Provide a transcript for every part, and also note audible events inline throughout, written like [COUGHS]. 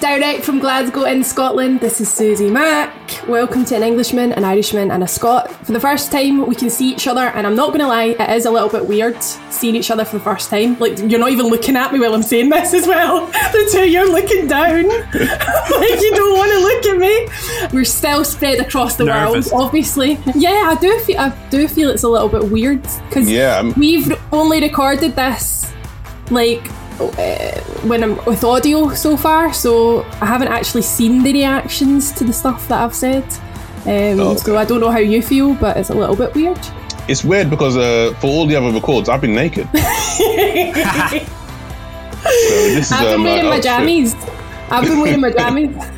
Direct from Glasgow in Scotland, this is Susie Mack. Welcome to an Englishman, an Irishman, and a Scot. For the first time, we can see each other, and I'm not going to lie, it is a little bit weird seeing each other for the first time. Like, you're not even looking at me while I'm saying this as well. [LAUGHS] The two, you're looking down. [LAUGHS] like, you don't want to look at me. We're still spread across the Nervous. world, obviously. Yeah, I do feel, I do feel it's a little bit weird because Yeah, I'm- we've only recorded this like uh, when I'm with audio so far, so I haven't actually seen the reactions to the stuff that I've said. Um, Oh, So. I don't know how you feel, but it's a little bit weird. It's weird because uh, for all the other records, I've been naked. [LAUGHS] so this is, I've been um, wearing like, my jammies. I've been wearing my [LAUGHS] jammies.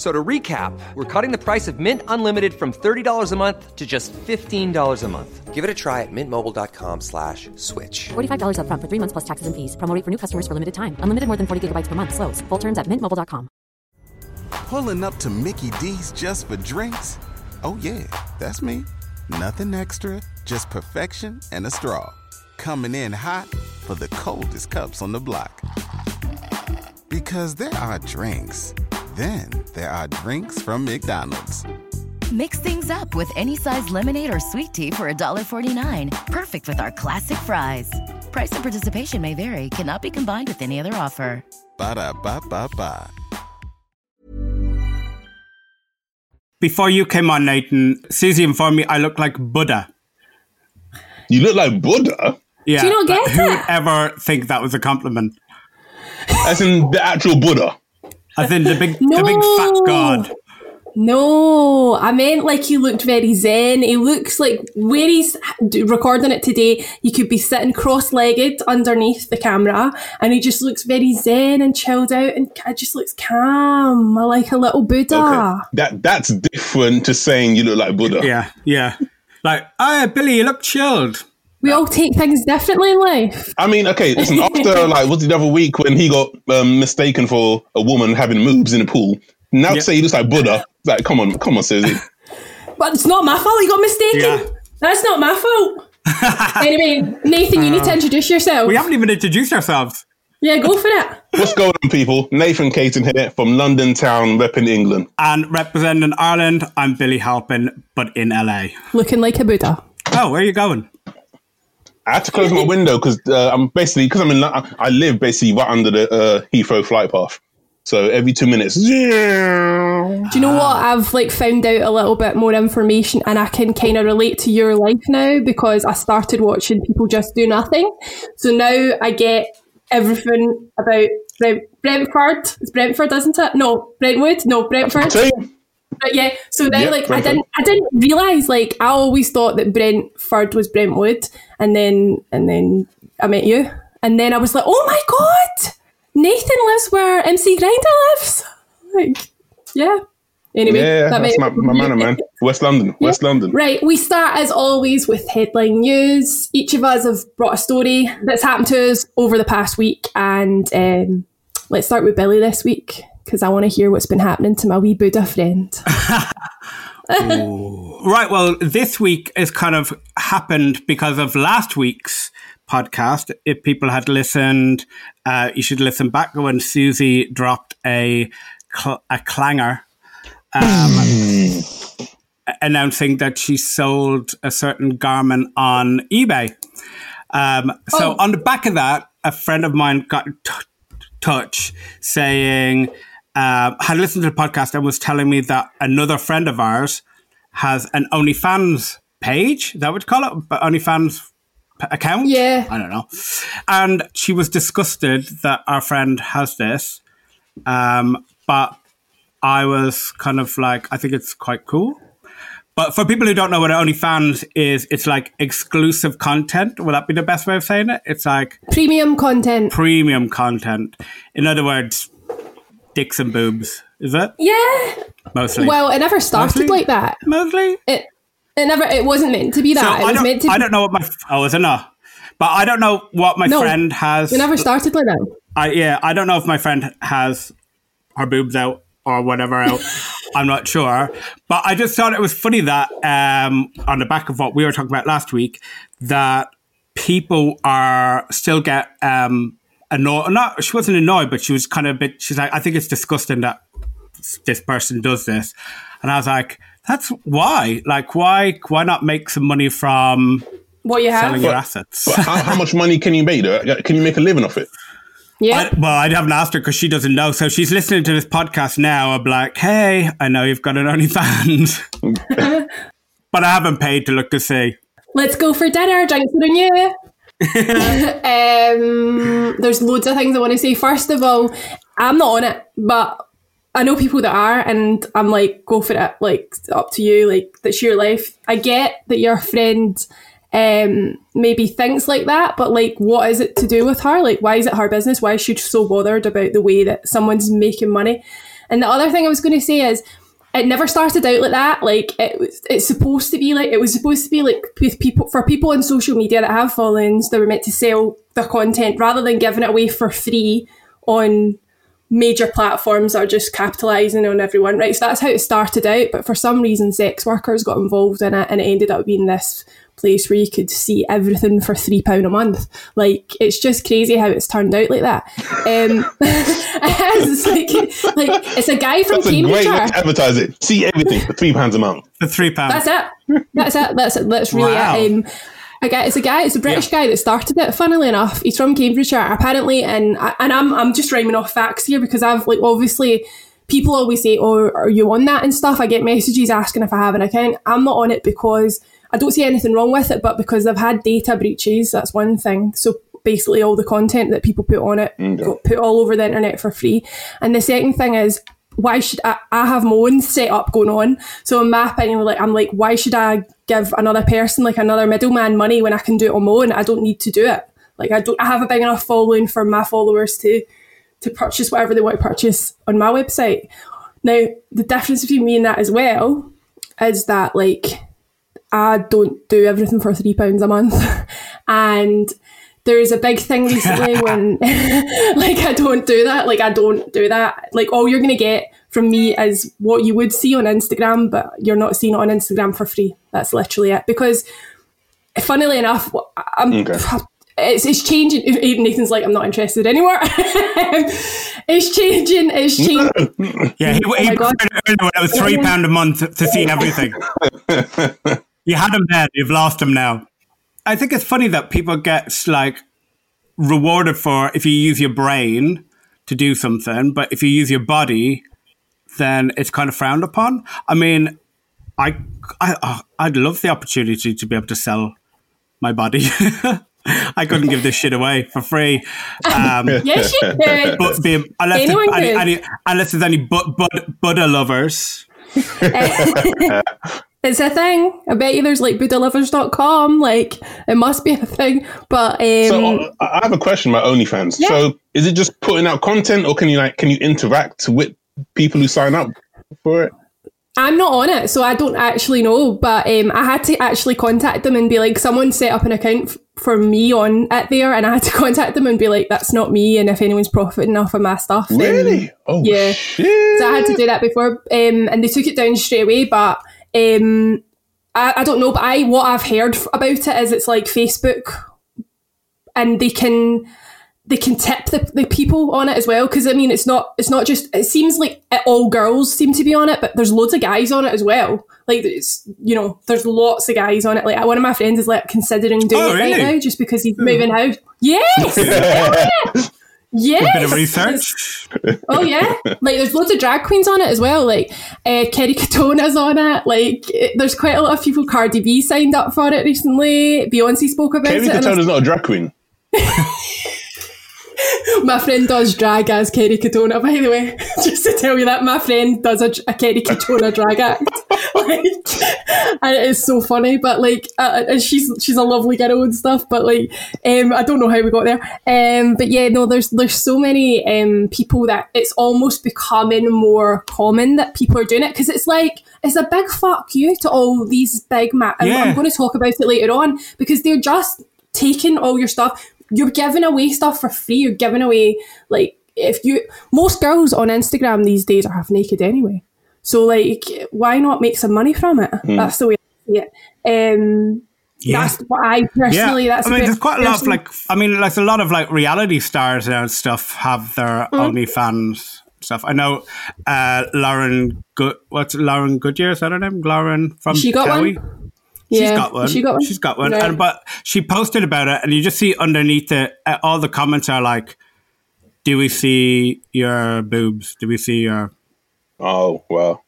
F- So to recap, we're cutting the price of Mint Unlimited from $30 a month to just $15 a month. Give it a try at mintmobile.com slash switch. $45 upfront for three months plus taxes and fees. Promo rate for new customers for limited time. Unlimited more than 40 gigabytes per month. Slows. Full terms at mintmobile.com. Pulling up to Mickey D's just for drinks? Oh, yeah, that's me. Nothing extra, just perfection and a straw. Coming in hot for the coldest cups on the block. Because there are drinks, then there are drinks from McDonald's. Mix things up with any size lemonade or sweet tea for $1.49. Perfect with our classic fries. Price and participation may vary, cannot be combined with any other offer. Ba da ba ba ba. Before you came on, Nathan, Susie informed me I look like Buddha. You look like Buddha, Yeah. Do you not but get Who would ever think that was a compliment? as in the actual Buddha. As in the big, the big fat god. No, I meant like he looked very zen. He looks like where he's recording it today, he could be sitting cross legged underneath the camera and he just looks very zen and chilled out and ca- just looks calm, like a little Buddha. Okay. That that's different to saying you look like Buddha. Yeah, yeah. Like, oh, Billy, you look chilled. We all take things differently in life. I mean, okay, listen. [LAUGHS] After like, what's the other week when he got um, mistaken for a woman having moves in a pool? Now Yeah. to say he looks like Buddha. Like, come on, come on, Susie. [LAUGHS] But it's not my fault he got mistaken. Yeah. That's not my fault. [LAUGHS] anyway, Nathan, you need to introduce yourself. We haven't even introduced ourselves. Yeah, go for it. What's going on, people? Nathan Caton here from London town, repping England. And representing Ireland, I'm Billy Halpin, but in LA. Looking like a Buddha. Oh, where are you going? I had to close my window because uh, I'm basically because I'm in. I live basically right under the uh, Heathrow flight path. So every two minutes, Do you know what? I've like found out a little bit more information and I can kind of relate to your life now because I started watching people just do nothing. So now I get everything about Brent- Brentford. It's Brentford, isn't it? No, Brentwood. No, Brentford. But yeah. So now, Yeah, like, I didn't, I didn't realize. Like, I always thought that Brentford was Brentwood, and then, and then I met you, and then I was like, oh my god, Nathan lives where MC Grindah lives. [LAUGHS] Like, yeah. Anyway, yeah, that that's my, my manor, man. [LAUGHS] West London, West London. Right, we start as always with headline news. Each of us have brought a story that's happened to us over the past week, and um, let's start with Billy this week because I want to hear what's been happening to my wee Buddha friend. [LAUGHS] Right. Well, this week is kind of happened because of last week's podcast. If people had listened, uh, you should listen back when Susie dropped a cl- a clanger um, [LAUGHS] announcing that she sold a certain garment on eBay. Um, so Oh. on the back of that, a friend of mine got in t- touch saying uh, had listened to the podcast and was telling me that another friend of ours has an OnlyFans page. That would call it? But OnlyFans account? Yeah. I don't know. And she was disgusted that our friend has this. Um, but I was kind of like, I think it's quite cool. But for people who don't know what OnlyFans is, it's like exclusive content. Will that be the best way of saying it? It's like Premium content. premium content. In other words, dicks and boobs. Is it? Yeah. Mostly. Well, it never started Mostly? like that. mostly. It it never. It wasn't meant to be that. So it I was don't, meant to. I don't know what my. Oh, is it not? But I don't know what my No. friend has. We never started like that. I yeah, I don't know if my friend has her boobs out or whatever out. [LAUGHS] I'm not sure. But I just thought it was funny that um, on the back of what we were talking about last week, that people are still get um, annoyed. Not she wasn't annoyed, but she was kind of a bit. She's like, I think it's disgusting that this person does this, and I was like, that's why. Like, why? Why not make some money from What you have? selling your assets? How, how much money can you make? Though? Can you make a living off it? yeah. I, well, I haven't asked her because she doesn't know. So she's listening to this podcast now. I'm like, hey, I know you've got an OnlyFans, [LAUGHS] [LAUGHS] but I haven't paid to look to see. Let's go for dinner. Drinks for you. [LAUGHS] um, there's loads of things I want to say. First of all, I'm not on it, but I know people that are, and I'm like, go for it. Like, up to you. Like, that's your life. I get that your friend um maybe thinks like that but like what is it to do with her like why is it her business why is she so bothered about the way that someone's making money and the other thing i was going to say is it never started out like that. Like it was, it's supposed to be like it was supposed to be like with people for people on social media that have followings, they were meant to sell their content rather than giving it away for free on major platforms that are just capitalizing on everyone, right? So that's how it started out. But for some reason, sex workers got involved in it, and it ended up being this place where you could see everything for three pound a month. Like it's just crazy how it's turned out like that. Um, [LAUGHS] it's like, like it's a guy from That's a great way to advertise it. See everything for three pounds a month. For three pounds. That's it. That's it. That's it. That's really Wow. it. Um, a guy, it's a guy. It's a British guy that started it. Funnily enough, he's from Cambridgeshire, apparently, and and I'm I'm just rhyming off facts here because I've like obviously people always say, "Oh, are you on that and stuff?" I get messages asking if I have an account. I'm not on it because I don't see anything wrong with it, but because I've had data breaches. That's one thing. So basically, all the content that people put on it mm, got put all over the internet for free. And the second thing is why should I, I have my own setup going on? So in my opinion, like I'm like, why should I give another person like another middleman money when I can do it on my own? I don't need to do it. Like I don't I have a big enough following for my followers to to purchase whatever they want to purchase on my website. Now the difference between me and that as well is that like I don't do everything for three pounds a month, [LAUGHS] and there's a big thing recently [LAUGHS] when [LAUGHS] like I don't do that. Like I don't do that. Like all you're gonna get from me is what you would see on Instagram, but you're not seeing it on Instagram for free. That's literally it. Because funnily enough, I'm. It's, it's changing. Even Nathan's like, I'm not interested anymore. [LAUGHS] it's changing. It's [LAUGHS] changing. Yeah, he, he Oh my it earlier when it was three pound a month to see everything. [LAUGHS] you had him there. you've lost him now. I think it's funny that people get like rewarded for if you use your brain to do something, but if you use your body, then it's kind of frowned upon. I mean, I, I uh, I'd love the opportunity to be able to sell my body. I couldn't give this shit away for free. Um, [LAUGHS] Yes, you could. but be, unless, Anyone there's any, could. any, unless there's any but, but, Buddha lovers. [LAUGHS] It's a thing. I bet you there's like BuddhaLovers.com. Like, it must be a thing. But um, So I I have a question about OnlyFans. Yeah. So is it just putting out content, or can you like can you interact with people who sign up for it? I'm not on it, so I don't actually know. But um, I had to actually contact them and be like, someone set up an account f- for me on it there, and I had to [LAUGHS] contact them and be like, that's not me. And if anyone's profiting off of my stuff, Really? Oh yeah. shit! So I had to do that before, um, and they took it down straight away. But um, I, I don't know. But I what I've heard about it is it's like Facebook, and they can they can tip the, the people on it as well. Because I mean, it's not it's not just. It seems like it- all girls seem to be on it, but there's loads of guys on it as well. Like it's you know, there's lots of guys on it. Like one of my friends is like considering doing Oh, it really? right now just because he's moving out. Yes. yeah. Yes. Bit of research. Oh yeah, like there's loads of drag queens on it as well. Like uh, Kerry Katona's on it. Like it, there's quite a lot of people. Cardi B signed up for it recently. Beyonce spoke about Kerry it. and Katona's not a drag queen. [LAUGHS] my friend does drag as Kerry Katona, by the way. [LAUGHS] Just to tell you that my friend does a, a Kerry Katona drag act. [LAUGHS] like, and it is so funny. But like, uh, and she's she's a lovely girl and stuff. But like, um, I don't know how we got there. Um, but yeah, no, there's there's so many um people that it's almost becoming more common that people are doing it because it's like it's a big fuck you to all these big ma- and Yeah. I'm going to talk about it later on because they're just taking all your stuff. You're giving away stuff for free. You're giving away like if you most girls on Instagram these days are half naked anyway. So like, why not make some money from it? That's the way I see it. Um, Yeah. That's what I personally. yeah, That's I mean, there's quite a lot of like, I mean, like a lot of like reality stars and stuff have their Mm. OnlyFans stuff. I know uh, Lauren Good, what's Lauren Goodger? Is that her name? Lauren from She got one? She's Yeah, got one. She got one. She's got one. Right. And but she posted about it, and you just see underneath it, uh, all the comments are like, "Do we see your boobs? Do we see your?" Oh well.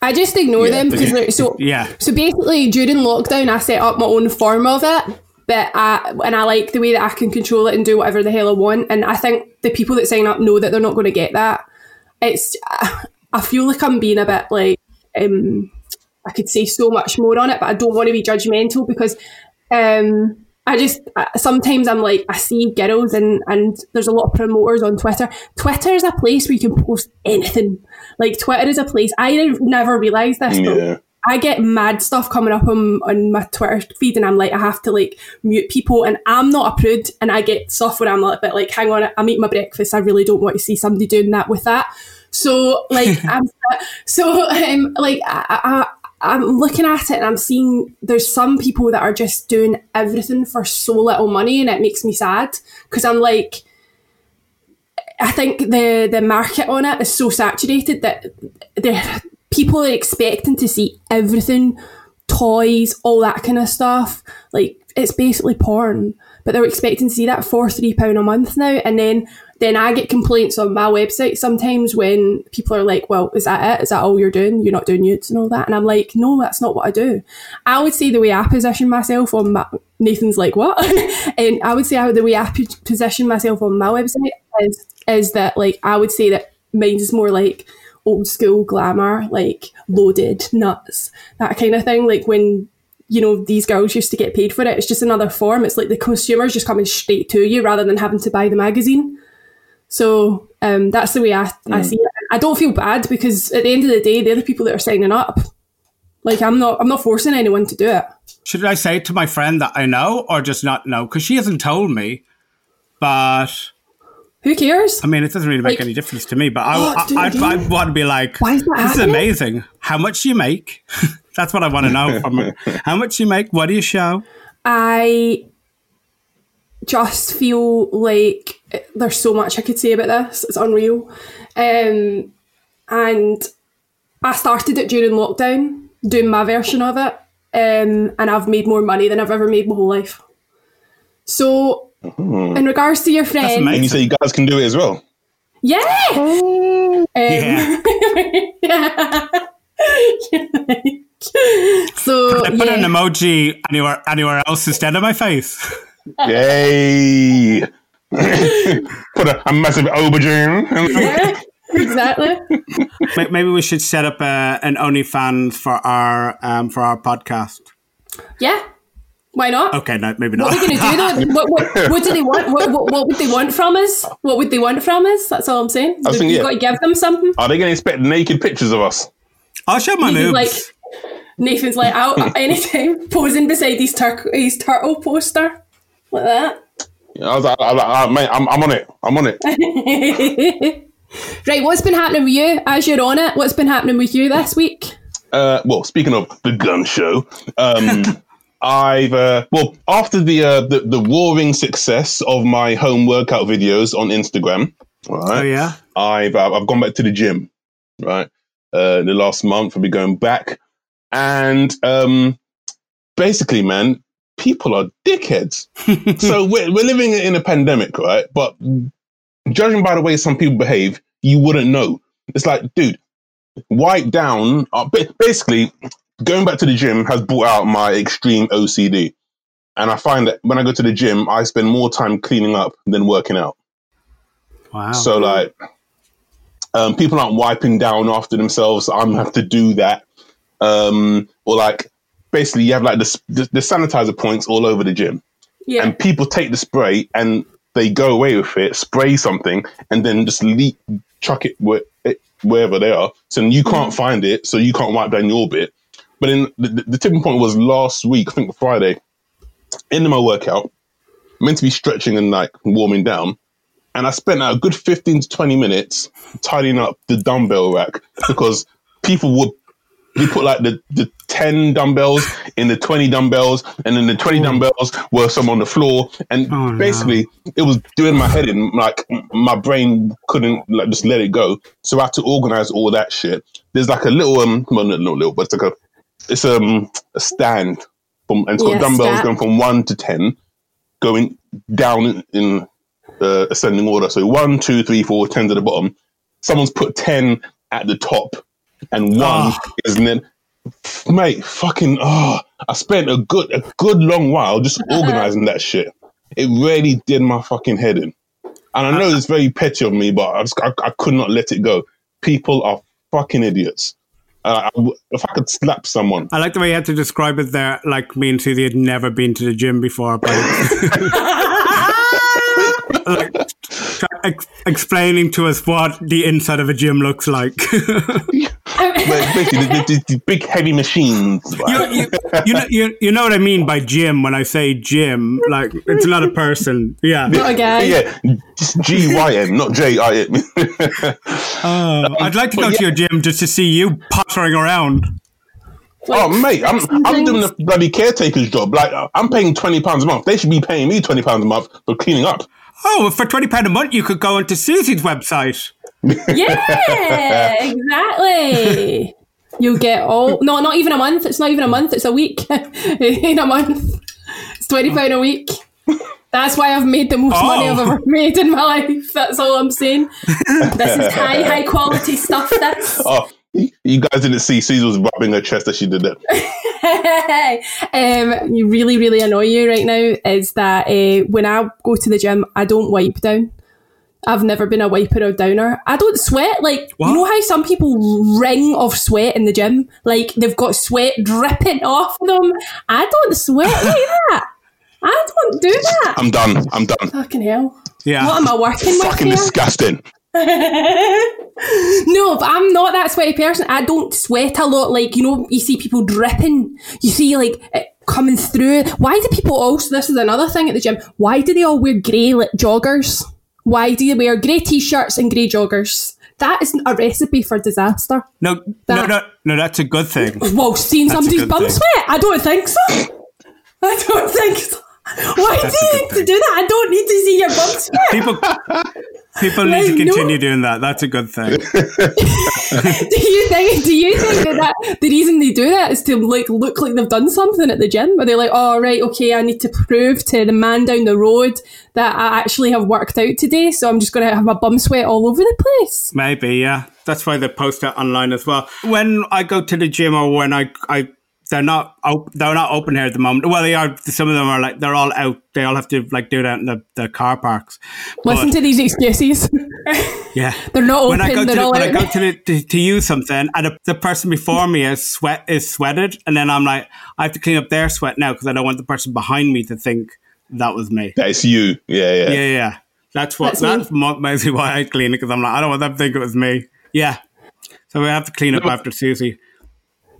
I just ignore Yeah. them because they're so. [LAUGHS] Yeah. So basically, during lockdown, I set up my own form of it, but I and I like the way that I can control it and do whatever the hell I want. And I think the people that sign up know that they're not going to get that. It's. [SIGHS] I feel like I'm being a bit like. Um, I could say so much more on it, but I don't want to be judgmental because. Um, I just sometimes I'm like I see girls and and there's a lot of promoters on Twitter. Twitter is a place where you can post anything. Like Twitter is a place I never realized this. but Yeah. I get mad stuff coming up on, on my Twitter feed, and I'm like, I have to like mute people, and I'm not a prude, and I get stuff where I'm like, bit like, hang on, I'm eating my breakfast. I really don't want to see somebody doing that with that. So like, [LAUGHS] I'm so um like I, I I'm looking at it and I'm seeing there's some people that are just doing everything for so little money, and it makes me sad because I'm like. I think the the market on it is so saturated that the people are expecting to see everything, toys, all that kind of stuff. Like it's basically porn, but they're expecting to see that for three pound a month now. And then then I get complaints on my website sometimes when people are like, "Well, is that it? Is that all you're doing? You're not doing nudes and all that?" And I'm like, "No, that's not what I do." I would say the way I position myself on my Nathan's like, "What?" [LAUGHS] and I would say how the way I position myself on my website is is that like I would say that mine is more like old school glamour, like loaded nuts, that kind of thing. Like when you know these girls used to get paid for it, it's just another form. It's like the consumer's just coming straight to you rather than having to buy the magazine. So um, that's the way I, I see it. I don't feel bad because at the end of the day, they're the people that are signing up. Like I'm not, I'm not forcing anyone to do it. Should I say to my friend that I know, or just not know? Because she hasn't told me. But Who cares? I mean, it doesn't really make Like- any difference to me. But I, Oh, I, dude, I'd. I'd want to be like, Why is that this is amazing. How much do you make? [LAUGHS] That's what I want to know from her. [LAUGHS] How much do you make? What do you show? I just feel like there's so much I could say about this. It's unreal. Um, and I started it during lockdown, doing my version of it. Um, and I've made more money than I've ever made my whole life. So, in regards to your friend. And you say you guys can do it as well. yeah, um, Yeah. [LAUGHS] so I put yeah. an emoji anywhere anywhere else instead of my face. [LAUGHS] Yay! [COUGHS] Put a, a massive aubergine. Yeah, exactly. Maybe we should set up a, an OnlyFans for our um, for our podcast. Yeah, why not? Okay, no, maybe not. What are we going to do though? [LAUGHS] What, what, what do they want? What, what, what would they want from us? What would they want from us? That's all I'm saying. I was thinking, You've yeah. got to give them something. Are they going to expect naked pictures of us? I'll show my Nathan's moves. like, Nathan's like out [LAUGHS] anytime posing beside his, tur- his turtle poster like that. Yeah, I was like, I, I, I, mate, I'm, I'm on it. I'm on it. [LAUGHS] Right, what's been happening with you as you're on it? What's been happening with you this week? Uh, well, speaking of the gun show, um, [LAUGHS] I've uh, well after the, uh, the the roaring success of my home workout videos on Instagram, right? oh yeah. I've uh, I've gone back to the gym, right? Uh, the last month I'll be going back, and um, basically, man, people are dickheads. [LAUGHS] so we're we're living in a pandemic, right? But judging by the way some people behave, you wouldn't know. It's like, dude, wipe down. Uh, basically, going back to the gym has brought out my extreme OCD, and I find that when I go to the gym, I spend more time cleaning up than working out. Wow. So like, um, people aren't wiping down after themselves. I'm have to do that. Um, or like, basically, you have like the, the the sanitizer points all over the gym, Yeah. and people take the spray and they go away with it, spray something, and then just leak, chuck it, where, it wherever they are. So you mm-hmm. can't find it, so you can't wipe down your bit. But then the, the, tipping point was last week, I think Friday, in my workout. meant to be stretching and like warming down. And I spent a good 15 to 20 minutes tidying up the dumbbell rack because people would we put like the, the 10 dumbbells in the 20 dumbbells and then the 20 dumbbells were some on the floor. And Oh, no. basically it was doing my head in like my brain couldn't like just let it go. So i had to organize all that shit. There's like a little um well not not little but it's like a it's um a stand from and it's got Yeah, dumbbells strap. going from 1 to 10 going down in, in uh, ascending order. So one, two, three, four, 10 to the bottom. Someone's put 10 at the top and one Ah. is then mate fucking oh i spent a good a good long while just [LAUGHS] organizing that shit. It really did my fucking head in. And i know it's very petty of me but i just i, I could not let it go. People are fucking idiots. Uh, if i could slap someone. I like the way you had to describe it there, like me and Susie had never been to the gym before, but [LAUGHS] [LAUGHS] like, ex- explaining to us what the inside of a gym looks like. [LAUGHS] But basically the, the, the big heavy machines you, you, you, know, you, you know what I mean by gym when I say gym? Like, it's not a person. Yeah. Not a guy. yeah just g-y-m not j-i-m [LAUGHS] oh, oh, I'd like to go but to your gym just to see you pottering around. Oh mate, I'm I'm doing the bloody caretaker's job. Like I'm paying twenty pounds a month. They should be paying me twenty pounds a month for cleaning up. Oh, for £20 a month, you could go onto Susie's website. [LAUGHS] Yeah, exactly. You'll get all no, not even a month. It's not even a month. It's a week. [LAUGHS] in a month, it's twenty pound a week. That's why I've made the most money I've Oh. ever made in my life. That's all I'm saying. this is high, high quality stuff. This. Oh, you guys didn't see Caesar was rubbing her chest as she did that. [LAUGHS] [LAUGHS] um, you really, really annoy you right now is that uh, when I go to the gym, I don't wipe down. I've never been a wiper or downer. I don't sweat. Like, What? you know how some people ring of sweat in the gym? Like, they've got sweat dripping [LAUGHS] off them. I don't sweat like [LAUGHS] that. I don't do that. I'm done. I'm done. Fucking hell. Yeah. What am I working with Fucking here? disgusting. [LAUGHS] No, but I'm not that sweaty person. I don't sweat a lot. Like, you know, you see people dripping. You see, like, it coming through. Why do people also, this is another thing at the gym, why do they all wear grey like, joggers? Why do they wear grey t shirts and grey joggers? That is a recipe for disaster. No, no, That- no, no, that's a good thing. Well, seeing That's somebody's bum thing. sweat? I don't think so. [LAUGHS] I don't think so. [LAUGHS] Why do That's a you good need to do that? I don't need to see your bum [LAUGHS] sweat. People, people need to Like, no. continue doing that. That's a good thing. [LAUGHS] do you think? Do you think that, that the reason they do that is to like look like they've done something at the gym? Are they like, oh right, okay, I need to prove to the man down the road that I actually have worked out today, so I'm just going to have my bum sweat all over the place? Maybe, yeah. That's why they post it online as well. When I go to the gym or when I, I they're not op- they're not open here at the moment. Well, they are. Some of them are like they're all out. They all have to like do that in the, the car parks. Listen But, to these excuses. yeah. [LAUGHS] They're not when I open, go to the, when I go to, the, to to use something and the, the person before me is sweat is sweated, and then I'm like I have to clean up their sweat now because I don't want the person behind me to think that was me. That's you. Yeah, yeah. Yeah, yeah. That's what. That's me. That's, mostly why I clean it because I'm like, I don't want them to think it was me. Yeah. So we have to clean up after Susie.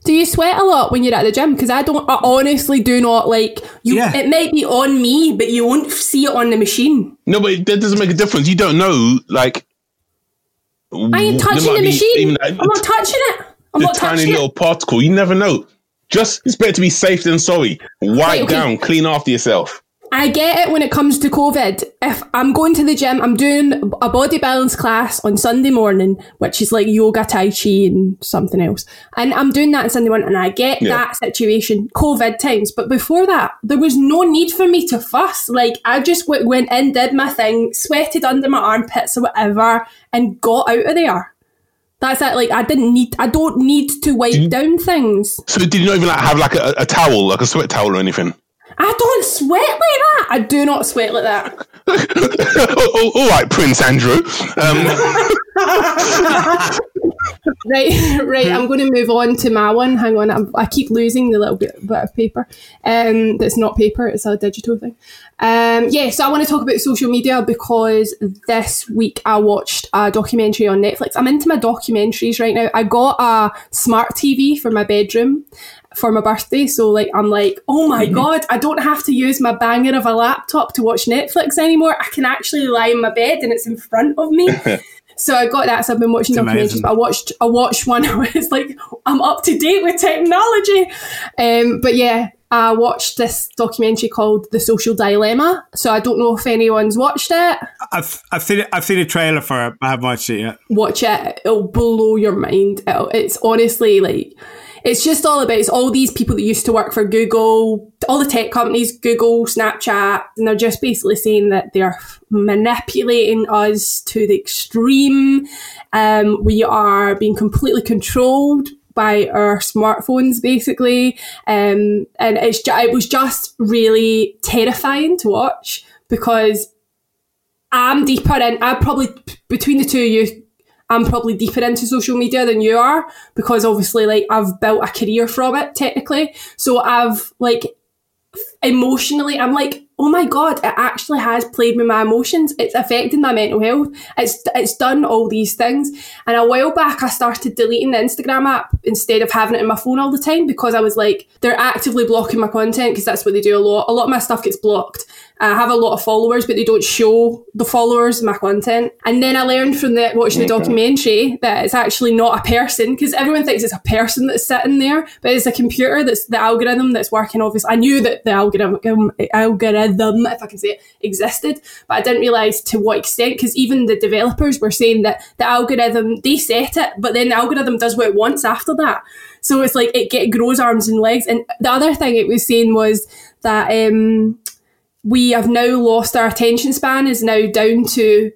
Do you sweat a lot when you're at the gym? Because I don't. I honestly do not like you. Yeah. It might be on me, but you won't see it on the machine. No, but that doesn't make a difference. You don't know, like. I ain't touching the machine. I'm not touching it. I'm the not tiny touching little it. particle. You never know. Just it's better to be safe than sorry. Wipe Right, okay. down, clean after yourself. I get it when it comes to COVID. If I'm going to the gym, I'm doing a body balance class on Sunday morning, which is like yoga, tai chi, and something else. And I'm doing that on Sunday morning, and I get Yeah. that situation, COVID times. But before that, there was no need for me to fuss. Like, I just w- went in, did my thing, sweated under my armpits or whatever, and got out of there. That's it. Like, I didn't need, I don't need to wipe down things. So did you not even like have like a, a towel, like a sweat towel or anything? I don't sweat like that. I do not sweat like that. [LAUGHS] all right, Prince Andrew. Um, [LAUGHS] Right, right. I'm going to move on to my one. Hang on, I'm, I keep losing the little bit, bit of paper. Um, that's not paper; it's a digital thing. Um, yeah. So I want to talk about social media because this week I watched a documentary on Netflix. I'm into my documentaries right now. I got a smart TV for my bedroom for my birthday. So like I'm like, oh my Mm-hmm. god, I don't have to use my banger of a laptop to watch Netflix anymore. I can actually lie in my bed and it's in front of me. [LAUGHS] So I got that. So I've been watching It's documentaries, amazing. but I watched I watched one [LAUGHS] where it's like I'm up to date with technology. Um, but yeah, I watched this documentary called The Social Dilemma. So I don't know if anyone's watched it. I've I've seen it, I've seen a trailer for it. but I haven't watched it yet. Watch it; it'll blow your mind. It'll, it's honestly like it's just all about it's all these people that used to work for Google, all the tech companies, Google, Snapchat, and they're just basically saying that they're manipulating us to the extreme. Um, we are being completely controlled by our smartphones, basically, um, and it's ju- it was just really terrifying to watch because I'm deeper in. I probably between the two of you, I'm probably deeper into social media than you are because obviously, like I've built a career from it technically. So I've like emotionally, I'm like, oh my god, it actually has played with my emotions. It's affecting my mental health. It's it's done all these things. And a while back, I started deleting the Instagram app instead of having it in my phone all the time because I was like, they're actively blocking my content because that's what they do a lot. A lot of my stuff gets blocked. I have a lot of followers, but they don't show the followers my content. And then I learned from the watching the documentary that it's actually not a person because everyone thinks it's a person that's sitting there, but it's a computer that's the algorithm that's working. Obviously, I knew that the algorithm, algorithm, if I can say it, existed, but I didn't realize to what extent because even the developers were saying that the algorithm they set it, but then the algorithm does what it wants after that. So it's like it get grows arms and legs. And the other thing it was saying was that um, we have now lost our attention span is now down to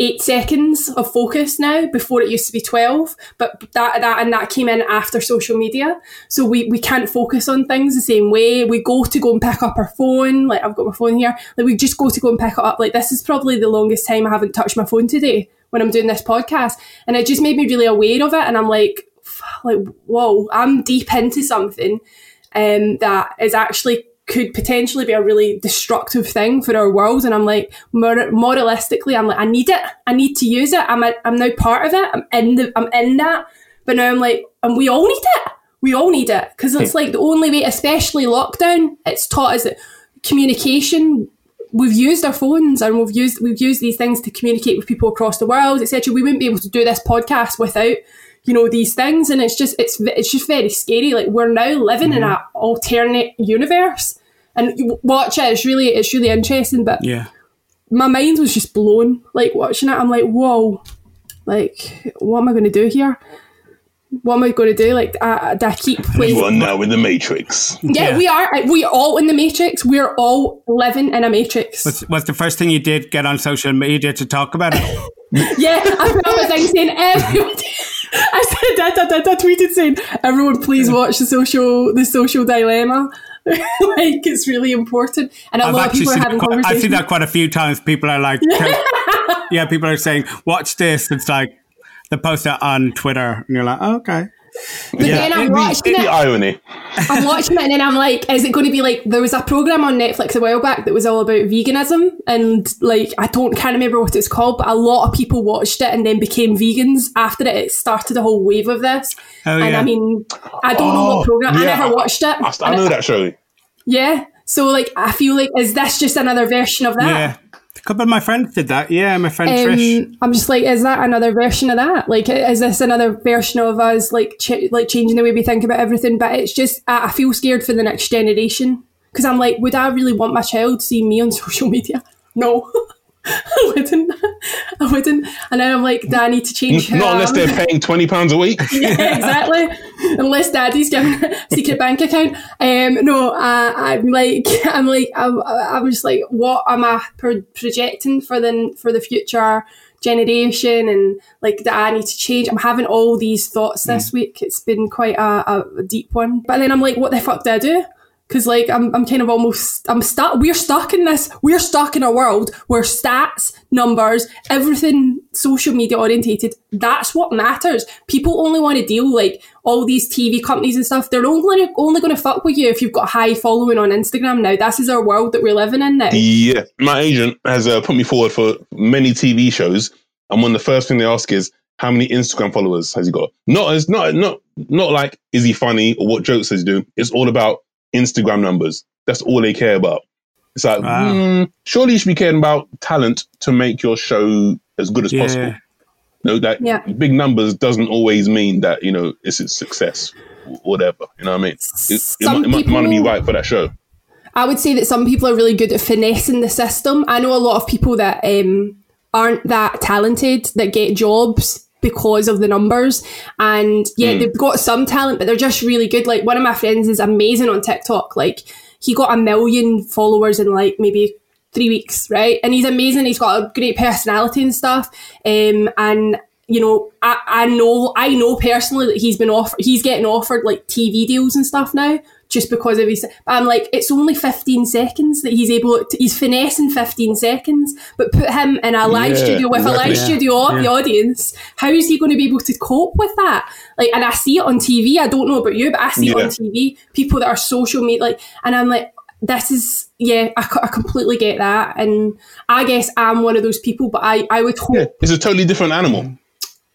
eight seconds of focus now before it used to be 12 but that that and that came in after social media. So we we can't focus on things the same way. We go to go and pick up our phone like i've got my phone here like we just go to go and pick it up. Like this is probably the longest time i haven't touched my phone today when i'm doing this podcast. And it just made me really aware of it and i'm like like whoa i'm deep into something um, that is actually could potentially be a really destructive thing for our world. And I'm like, mor- moralistically, I'm like, I need it. I need to use it. I'm, a, I'm now part of it. I'm in the, I'm in that. But now I'm like, and we all need it. We all need it because it's like the only way, especially lockdown. It's taught us that communication. We've used our phones and we've used we've used these things to communicate with people across the world, etc. We wouldn't be able to do this podcast without you know these things and it's just it's it's just very scary like we're now living in mm-hmm. an alternate universe and watch it it's really it's really interesting but Yeah. my mind was just blown like watching it i'm like whoa like what am i going to do here what am i going to do like i, I keep playing You are now in the Matrix. yeah, Yeah. we are we are all in the matrix we're all living in a matrix What's, what's the first thing you did get on social media to talk about it? [LAUGHS] Yeah, I put up a saying everyone. I said I, I, I, I tweeted saying everyone please watch the social the social dilemma. [LAUGHS] like it's really important, and a I've lot of people are having quite, I've seen that quite a few times. People are like, yeah, [LAUGHS] people are saying, watch this. It's like they post it on Twitter, and you're like, oh, okay. But then I'm be- watching The it. irony. I'm watching it, and then I'm like, is it going to be like there was a program on Netflix a while back that was all about veganism, and like I don't can't remember what it's called, but a lot of people watched it and then became vegans after it. It started a whole wave of this, Oh, and yeah. I mean, I don't know Oh, what program. I never watched it. I, I know it- that show. Yeah. So like I feel like is this just another version of that? A couple of my friends did that. Yeah, my friend Trish. Um, I'm just like, is that another version of that? Like, is this another version of us like ch- like changing the way we think about everything? But it's just I, I feel scared for the next generation because I'm like, would I really want my child to see me on [LAUGHS] social media? No. [LAUGHS] [LAUGHS] I wouldn't. I wouldn't. And then I'm like, do I need to change? Not unless they're paying twenty pounds a week. [LAUGHS] yeah, exactly. Unless daddy's giving a secret [LAUGHS] bank account. Um, no, uh, I'm like, I'm like, I'm, I'm just like, what am I pro- projecting for the for the future generation? And like, that I need to change. I'm having all these thoughts this week. It's been quite a, a deep one. But then I'm like, what the fuck do I do? Because like I'm, I'm kind of almost I'm stuck. We're stuck in this. We're stuck in a world where stats, numbers, everything social media orientated. That's what matters. People only want to deal like all these TV companies and stuff. They're only only going to fuck with you if you've got high following on Instagram. Now this is our world that we're living in now. Yeah, my agent has uh, put me forward for many TV shows, and one of the first thing they ask is, how many Instagram followers has he got? Not as not not not like is he funny or what jokes does he do. It's all about Instagram numbers. That's all they care about. It's like, Wow. mm, surely you should be caring about talent to make your show as good as Yeah. possible. No, that Yeah. big numbers doesn't always mean that you know it's a success, whatever. You know what I mean? It, it, Some might- it might be right for that show. I would say that some people are really good at finessing the system. I know a lot of people that um, aren't that talented that get jobs because of the numbers. And yeah, they've got some talent, but they're just really good. Like one of my friends is amazing on TikTok. Like he got a million followers in like maybe three weeks, right? And he's amazing. He's got a great personality and stuff. Um, and you know, I, I know I know personally that he's been offered he's getting offered like TV deals and stuff now just because of his I'm like, it's only fifteen seconds that he's able to he's finessing fifteen seconds, but put him in a live Yeah, studio with a live exactly. studio of the audience. How is he going to be able to cope with that? Like and I see it on TV. I don't know about you, but I see it on TV. People that are social media like and I'm like this is yeah I, I completely get that and i guess i'm one of those people but i i would hope Yeah, it's a totally different animal.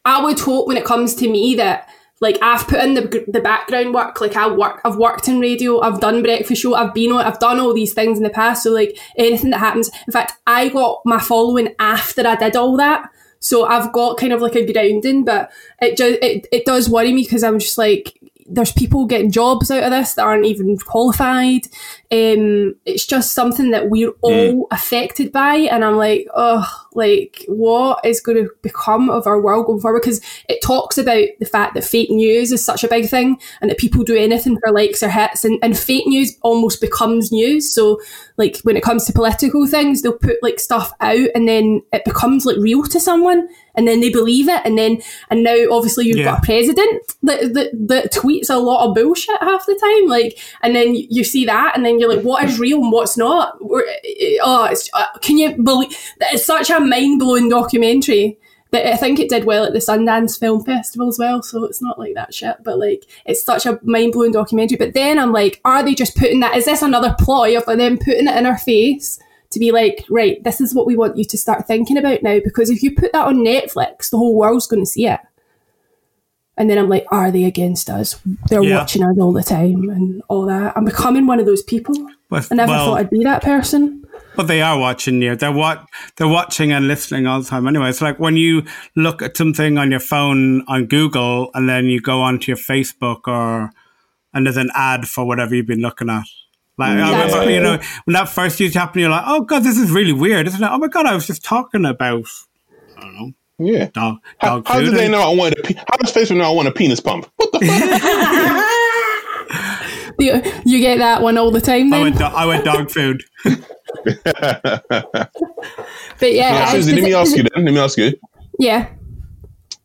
I would hope when it comes to me that like I've put in the, the background work. Like I work, I've worked in radio. I've done breakfast show. I've been on. I've done all these things in the past. So like anything that happens. In fact, I got my following after I did all that. So I've got kind of like a grounding, but it just it, it does worry me because I'm just like there's people getting jobs out of this that aren't even qualified. Um, it's just something that we're all affected by, and I'm like, oh, like what is going to become of our world going forward? Because it talks about the fact that fake news is such a big thing, and that people do anything for likes or hits, and, and fake news almost becomes news. So, like when it comes to political things, they'll put like stuff out, and then it becomes like real to someone, and then they believe it, and then and now obviously you've Yeah. got a president that, that that tweets a lot of bullshit half the time, like, and then you- see that, and then you're like, what is real and what's not? We're- Oh, it's, uh, can you believe that it's such a mind blowing documentary that I think it did well at the Sundance Film Festival as well. So it's not like that shit, but like it's such a mind blowing documentary. But then I'm like, are they just putting that? Is this another ploy of them putting it in our face? To be like, right, this is what we want you to start thinking about now. Because if you put that on Netflix, the whole world's going to see it. And then I'm like, are they against us? They're Yeah. watching us all the time and all that. I'm becoming one of those people. I never well- thought I'd be that person. But they are watching you. They're what they're watching and listening all the time. Anyway, it's like when you look at something on your phone on Google and then you go onto your Facebook or and there's an ad for whatever you've been looking at. Like I remember, you know, when that first used to happen, you're like, "Oh God, this is really weird, isn't it?" Oh my God, I was just talking about Yeah. dog How, dog how food. do they know I wanted a pe- How does Facebook know I want a penis pump? What the fuck? [LAUGHS] You, you get that one all the time I went, do- I went dog food. [LAUGHS] [LAUGHS] but yeah, Now, Susie, let me ask you then. Let me ask you. Yeah.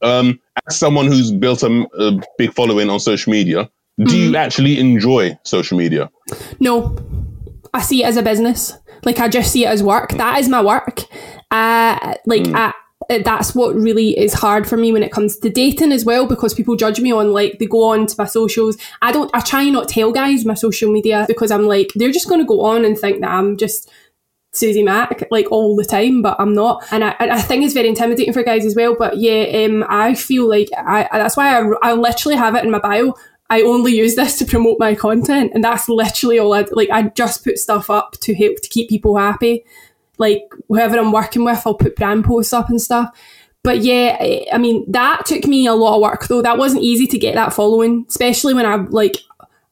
Um, as someone who's built a, a big following on social media, do Mm. you actually enjoy social media? No, I see it as a business. Like I just see it as work. That is my work. Uh, like I, that's what really is hard for me when it comes to dating as well because people judge me on like they go on to my socials. I don't. I try not tell guys my social media because I'm like they're just going to go on and think that I'm just Susie Mac like all the time, but I'm not, and I, I think it's very intimidating for guys as well. But yeah, um, I feel like I that's why I, I literally have it in my bio. I only use this to promote my content, and that's literally all I like. I just put stuff up to help to keep people happy. Like whoever I'm working with, I'll put brand posts up and stuff. But yeah, I- I mean that took me a lot of work though. That wasn't easy to get that following, especially when I like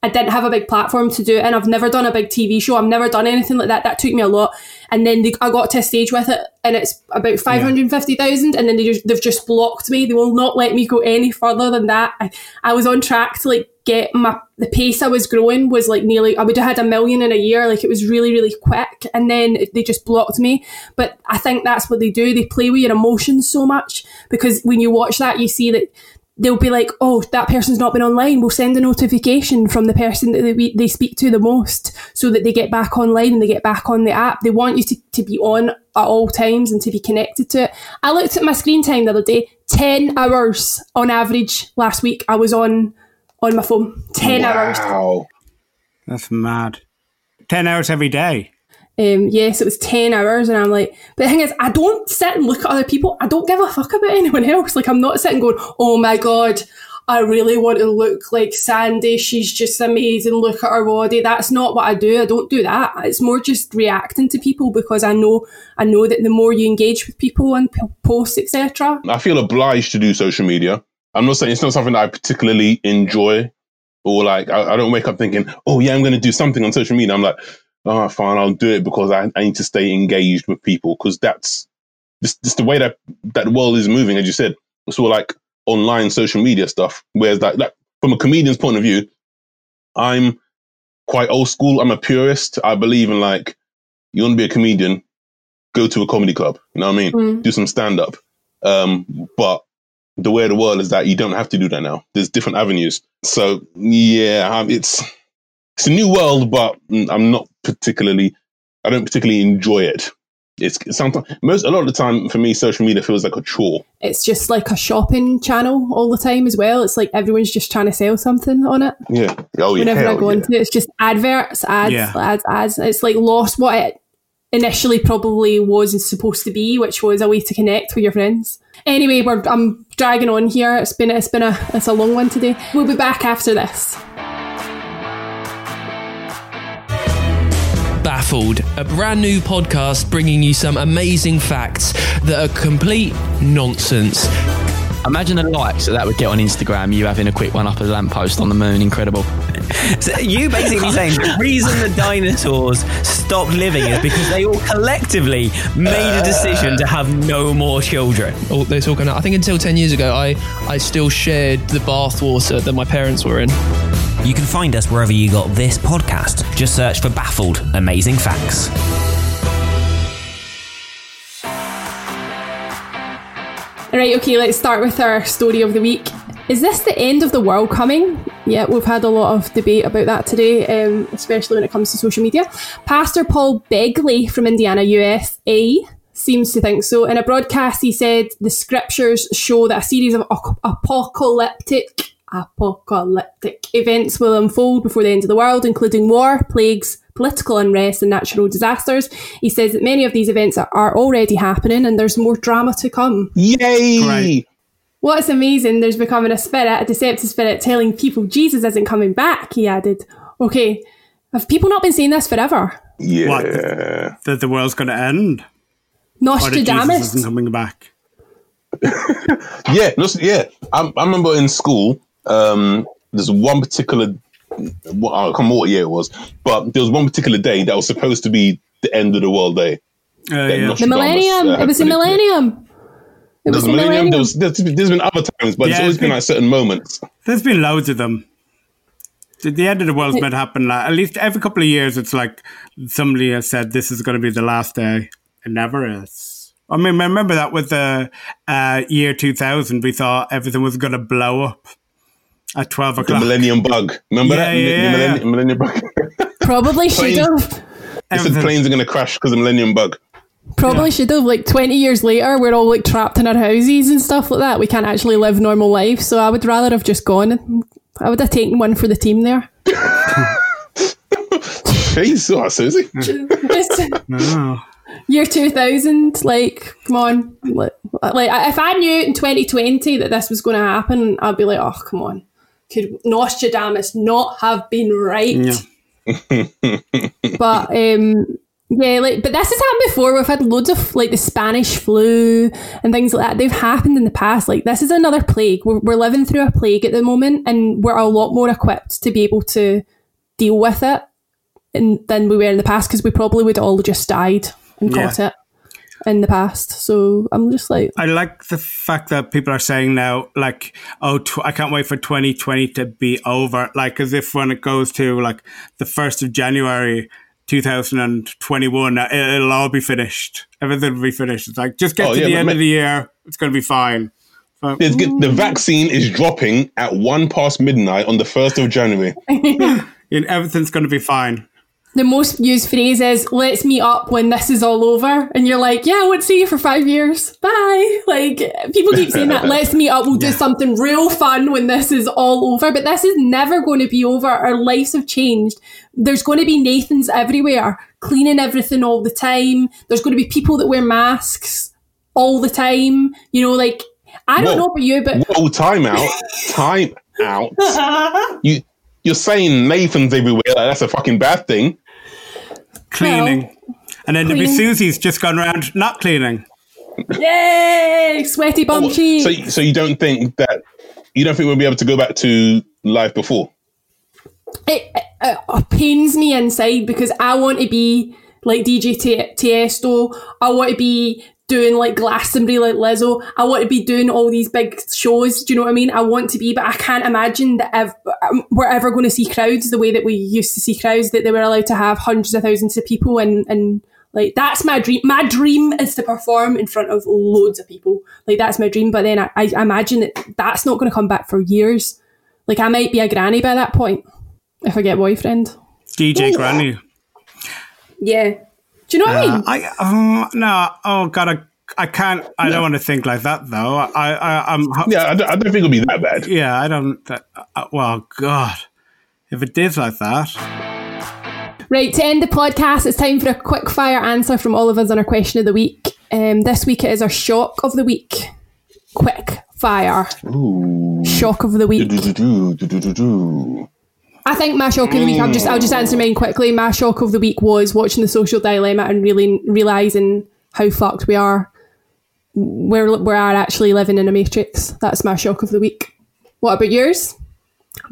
I didn't have a big platform to do it, and I've never done a big TV show. I've never done anything like that. That took me a lot, and then they, I got to a stage with it, and it's about five hundred fifty thousand, and then they just, they've just blocked me. They will not let me go any further than that. I, I was on track to like get my the pace I was growing was like nearly I would have had a million in a year. Like it was really really quick, and then they just blocked me. But I think that's what they do. They play with your emotions so much because when you watch that, you see that they'll be like, oh, that person's not been online. We'll send a notification from the person that they, they speak to the most so that they get back online and they get back on the app. They want you to, to be on at all times and to be connected to it. I looked at my screen time the other day, 10 hours on average last week. I was on on my phone. 10 hours. Wow. That's mad. Ten hours every day. Um, yes, it was 10 hours, and I'm like, but the thing is, I don't sit and look at other people. I don't give a fuck about anyone [LAUGHS] else. Like, I'm not sitting going, oh my god, I really want to look like Sandy. She's just amazing. Look at her body. That's not what I do. I don't do that. It's more just reacting to people because I know I know that the more you engage with people and posts, etc. I feel obliged to do social media. I'm not saying it's not something that I particularly enjoy or like I, I don't wake up thinking, oh yeah, I'm going to do something on social media. I'm like, oh fine, I'll do it because I, I need to stay engaged with people because that's just, just the way that that world is moving. As you said, it's all like online social media stuff. Whereas like, like from a comedian's point of view, I'm quite old school. I'm a purist. I believe in like you want to be a comedian, go to a comedy club. You know what I mean? Mm. Do some stand up. Um, but the way of the world is that you don't have to do that now. There's different avenues. So yeah, um, it's it's a new world, but mm, I'm not particularly. I don't particularly enjoy it. It's sometimes most a lot of the time for me, social media feels like a chore. It's just like a shopping channel all the time as well. It's like everyone's just trying to sell something on it. Yeah. Oh yeah. Whenever I go yeah. into it, it's just adverts, ads, Yeah. ads, ads. It's like lost what it initially probably was and supposed to be, which was a way to connect with your friends. Anyway, we're I'm dragging on here. It's been it's been a it's a long one today. We'll be back after this. Baffled, a brand new podcast bringing you some amazing facts that are complete nonsense. Imagine the likes that that would get on Instagram. You having a quick one up a lamppost on the moon, incredible. So you basically saying the reason the dinosaurs stopped living is because they all collectively made a decision to have no more children. All, it's all going I think until 10 years ago, I, I still shared the bathwater that my parents were in. You can find us wherever you got this podcast. Just search for Baffled Amazing Facts. Right, okay, let's start with our story of the week. Is this the end of the world coming? Yeah, we've had a lot of debate about that today, um, especially when it comes to social media. Pastor Paul Begley from Indiana, USA, seems to think so. In a broadcast, he said the scriptures show that a series of ap- apocalyptic apocalyptic events will unfold before the end of the world, including war, plagues, political unrest, and natural disasters. He says that many of these events are, are already happening, and there's more drama to come. Yay! Right. What's amazing, there's becoming a spirit, a deceptive spirit, telling people Jesus isn't coming back, he added. Okay, have people not been saying this forever? Yeah. What? That the world's going to end? Or that Jesus Nostradamus. isn't coming back? [LAUGHS] Yeah, no, yeah. I, I remember in school, um, there's one particular, well, I can't remember what year it was, but there was one particular day that was supposed to be the end of the world day. Uh, yeah. The millennium. uh, it was the millennium. It There was was the millennium. millennium. There was, there's, there's been other times, but Yeah, it's always been been- like certain moments. There's been loads of them. The, the end of the world's meant to happen. Like, at least every couple of years, it's like somebody has said this is going to be the last day. It never is. I mean, I remember that with the uh, year 2000, we thought everything was going to blow up at 12 o'clock. The o'clock. millennium bug. Remember Yeah, that? yeah, The yeah, millennium, millennium bug. Probably should Planes. have. They said planes are going to crash because of the millennium bug. Probably should have. Like 20 years later, we're all like trapped in our houses and stuff like that. We can't actually live normal life. So I would rather have just gone. I would have taken one for the team there. [LAUGHS] Jesus, Suzie. [LAUGHS] Just- Oh. year 2000 like come on like, like if i knew in 2020 that this was going to happen i'd be like oh come on could nostradamus not have been right? [LAUGHS] But um yeah like but this has happened before. We've had loads of like the spanish flu and things like that. They've happened in the past. Like this is another plague. We're, we're living through a plague at the moment and we're a lot more equipped to be able to deal with it than we were in the past because we probably would all just died and Yeah. caught it in the past. So I'm just like, I like the fact that people are saying now, like, oh, tw- I can't wait for 2020 to be over. Like, as if when it goes to like the 1st of January 2021, uh, it- it'll all be finished. Everything will be finished. It's like, just get Oh, to yeah, the end ma- of the year. It's going to be fine. So, There's The vaccine is dropping at one past midnight on the 1st of January. [LAUGHS] and everything's going to be fine. The most used phrase is "Let's meet up when this is all over," and you're like, "Yeah, I won't see you for five years. Bye." Like people keep saying that. Let's meet up. We'll do [LAUGHS] something real fun when this is all over. But this is never going to be over. Our lives have changed. There's going to be Nathans everywhere, cleaning everything all the time. There's going to be people that wear masks all the time. You know, like I don't Whoa. know about you, but Whoa, time out. [LAUGHS] Time out. [LAUGHS] You you're saying Nathan's everywhere, like that's a fucking bad thing. Cleaning. and then there'd be. Suzie's just gone around not cleaning. yay, sweaty bum oh, cheeks. So so you don't think that you don't think we'll be able to go back to life before? it, it, it pains me inside because I want to be like DJ T- Tiesto. I want to be doing like Glastonbury like Lizzo. I want to be doing all these big shows. Do you know what I mean? I want to be, but I can't imagine that ev- um, we're ever going to see crowds the way that we used to see crowds. That they were allowed to have hundreds of thousands of people and and. Like that's my dream. My dream is to perform in front of loads of people. Like that's my dream. But then I, I imagine that that's not going to come back for years. Like I might be a granny by that point if I get a boyfriend. DJ Granny. Yeah. Do you know what I Uh, mean? I um, no. Oh god, I, I can't. I don't want to think like that though. I, I I'm. Yeah, I don't, I don't think it'll be that bad. Yeah, I don't. That, uh, well, God, if it did like that, Right, to end the podcast, it's time for a quick fire answer from all of us on our question of the week. Um, this week it is our shock of the week. Quick fire. Shock of the week. Do-do-do-do-do-do-do. I think my shock of the week. I'll just I'll just answer mine quickly. My shock of the week was watching the Social Dilemma and really realizing how fucked we are. We're we are actually living in a matrix. That's my shock of the week. What about yours,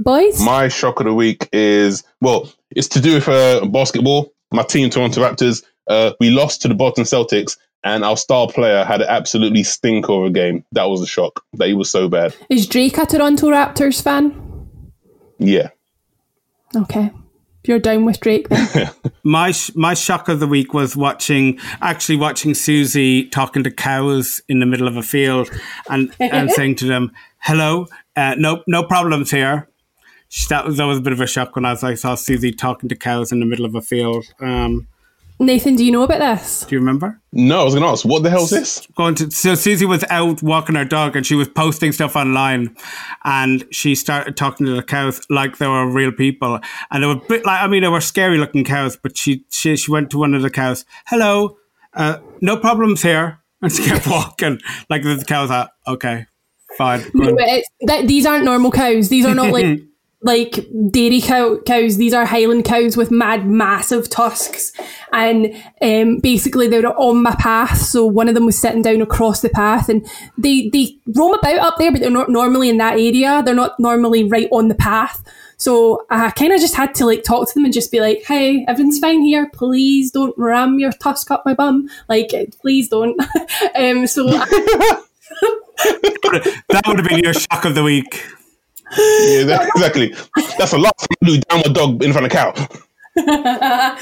boys? My shock of the week is well, it's to do with uh, basketball. My team, Toronto Raptors, uh, we lost to the Boston Celtics, and our star player had an absolutely stinker of a game. That was a shock. That he was so bad. Is Drake a Toronto Raptors fan? Yeah. Okay, if you're down with Drake, then [LAUGHS] my sh- my shock of the week was watching actually watching Suzie talking to cows in the middle of a field and and [LAUGHS] saying to them, "Hello, uh, no no problems here." That was always a bit of a shock when I, was, I saw Suzie talking to cows in the middle of a field. Um, Nathan, do you know about this? do you remember? No, I was going to ask, what the hell is this? going to so Suzie was out walking her dog and she was posting stuff online and she started talking to the cows like they were real people and they were a bit like I mean they were scary looking cows but she she, she went to one of the cows hello uh, no problems here [LAUGHS] and she kept walking like the cows are okay fine No, but it's, that, these aren't normal cows. These are not like [LAUGHS] like dairy cow, cows. These are Highland cows with mad, massive tusks, and um, basically they were on my path. So one of them was sitting down across the path, and they they roam about up there, but they're not normally in that area. They're not normally right on the path. So I kind of just had to like talk to them and just be like, "Hey, everything's fine here. Please don't ram your tusk up my bum. Like, please don't." [LAUGHS] um, so. [LAUGHS] that would have been your shock of the week Yeah, that, exactly. That's the last time I do down my dog in front of cow. [LAUGHS]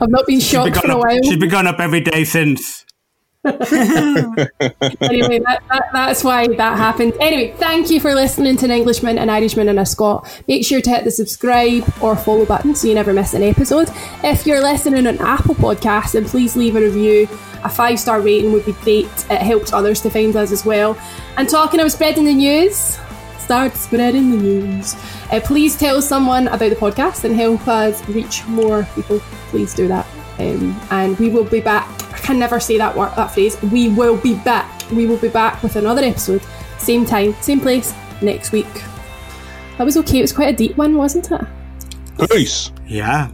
I've not been she's shocked been, for going a up, while. she's been going up every day since [LAUGHS] anyway, that, that, that's why that happened. Anyway, thank you for listening to an Englishman, an Irishman, and a Scot. Make sure to hit the subscribe or follow button so you never miss an episode. If you're listening on Apple Podcasts, then please leave a review. A five star rating would be great. It helps others to find us as well. And talking of spreading the news, start spreading the news. Uh, please tell someone about the podcast and help us reach more people. Please do that. Um, and we will be back. I can never say that word, that phrase. We will be back. We will be back with another episode, same time, same place, next week. That was okay. It was quite a deep one, wasn't it? Peace. yeah